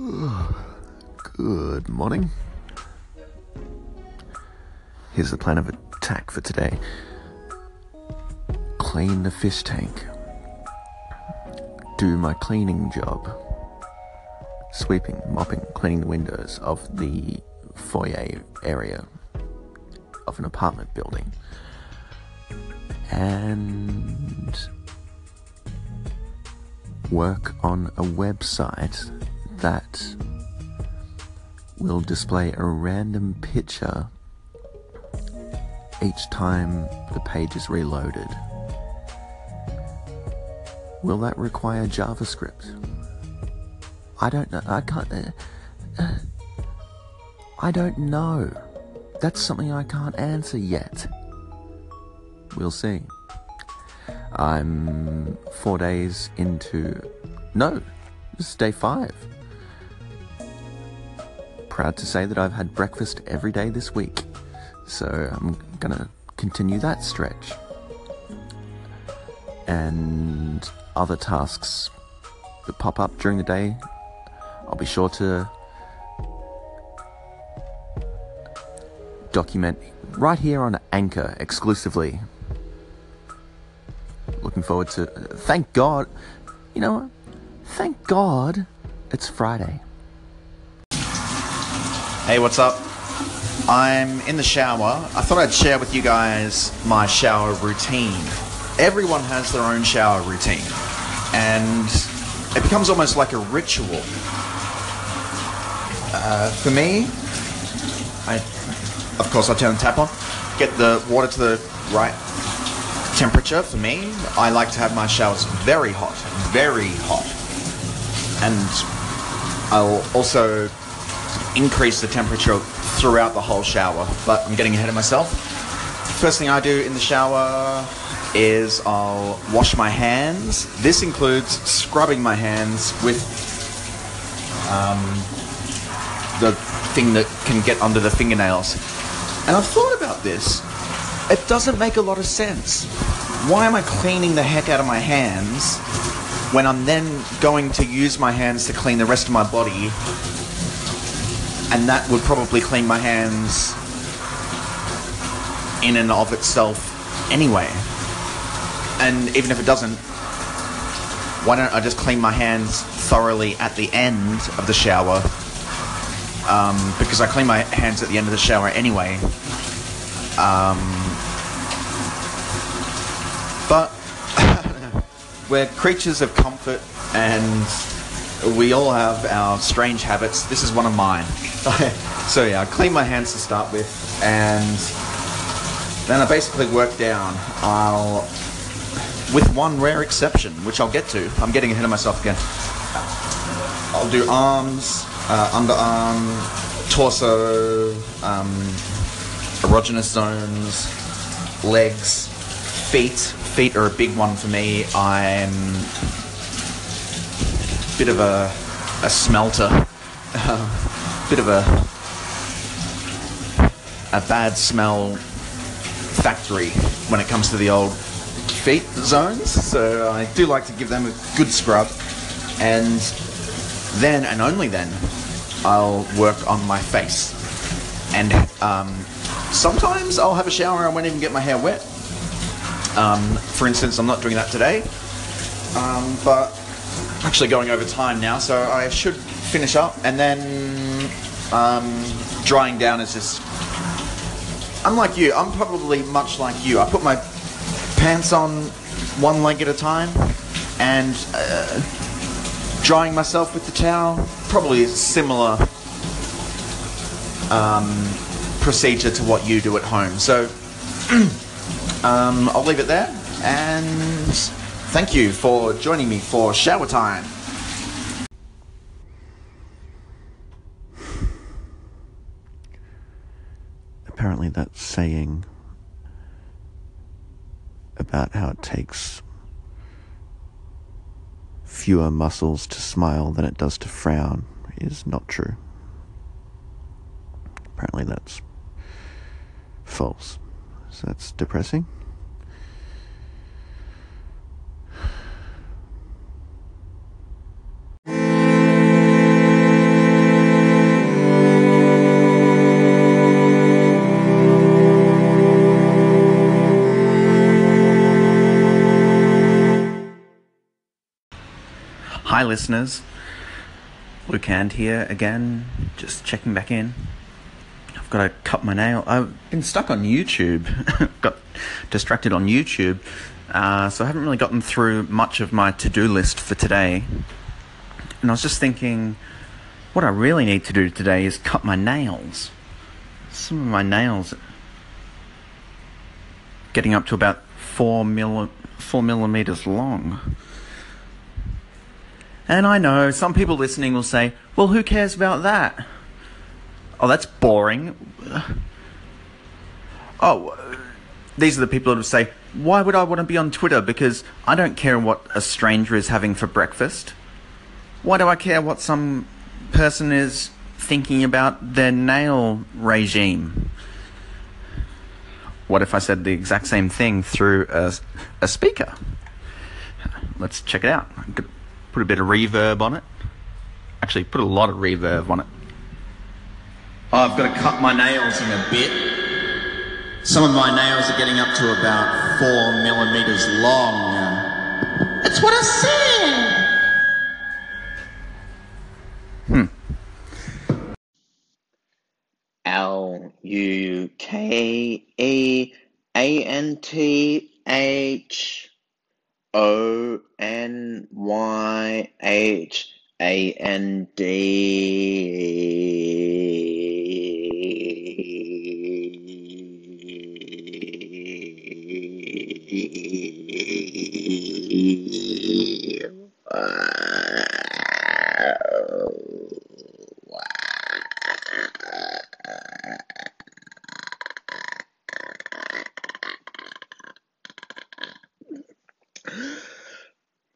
Good morning. Here's the plan of attack for today. Clean the fish tank, do my cleaning job, sweeping, mopping, cleaning the windows of the foyer area of an apartment building, and work on a website that will display a random picture each time the page is reloaded. Will that require JavaScript? I don't know. I can't. Uh, uh, I don't know. That's something I can't answer yet. We'll see. I'm four days into. No, this is day five. Proud to say that I've had breakfast every day this week. So I'm gonna continue that stretch. And other tasks that pop up during the day, I'll be sure to document right here on Anchor exclusively. Looking forward to. Thank God. You know? Thank God it's Friday. Hey, what's up? I'm in the shower. I thought I'd share with you guys my shower routine. Everyone has their own shower routine, and it becomes almost like a ritual. Uh, for me, I, of course, I turn the tap on, get the water to the right temperature. For me, I like to have my showers very hot, very hot, and I'll also increase the temperature throughout the whole shower, but I'm getting ahead of myself. First thing I do in the shower is I'll wash my hands. This includes scrubbing my hands with um, the thing that can get under the fingernails. And I've thought about this. It doesn't make a lot of sense. Why am I cleaning the heck out of my hands when I'm then going to use my hands to clean the rest of my body and that would probably clean my hands in and of itself anyway. And even if it doesn't, why don't I just clean my hands thoroughly at the end of the shower? Um, because I clean my hands at the end of the shower anyway. Um, but we're creatures of comfort and we all have our strange habits. This is one of mine. So yeah, I clean my hands to start with, and then I basically work down. I'll, with one rare exception, which I'll get to. I'm getting ahead of myself again. I'll do arms, uh, underarm, torso, um, erogenous zones, legs, feet. Feet are a big one for me. I'm a bit of a, a smelter, bit of a a bad smell factory when it comes to the old feet zones. So I do like to give them a good scrub, and then and only then I'll work on my face. And um, sometimes I'll have a shower. I won't even get my hair wet. Um, for instance, I'm not doing that today, um, but actually going over time now, so I should finish up and then um, drying down is just. Unlike you, I'm probably much like you. I put my pants on one leg at a time and uh, drying myself with the towel. Probably a similar um, procedure to what you do at home. So um, I'll leave it there and Thank you for joining me for shower time. Apparently, that saying about how it takes fewer muscles to smile than it does to frown is not true. Apparently, that's false. So that's depressing. Hi, listeners. Luke Hand here again, just checking back in. I've got to cut my nail. I've been stuck on YouTube, got distracted on YouTube, uh, so I haven't really gotten through much of my to do list for today. And I was just thinking, what I really need to do today is cut my nails. Some of my nails getting up to about four milli- four millimeters long. And I know some people listening will say, well, who cares about that? Oh, that's boring. Oh, these are the people that will say, why would I want to be on Twitter? Because I don't care what a stranger is having for breakfast. Why do I care what some person is thinking about their nail regime? What if I said the exact same thing through a, a speaker? Let's check it out. Gonna put a bit of reverb on it. Actually, put a lot of reverb on it. I've got to cut my nails in a bit. Some of my nails are getting up to about four millimeters long. Now. That's what I said. Hmm. L U K E A N T H O N Y H A N D.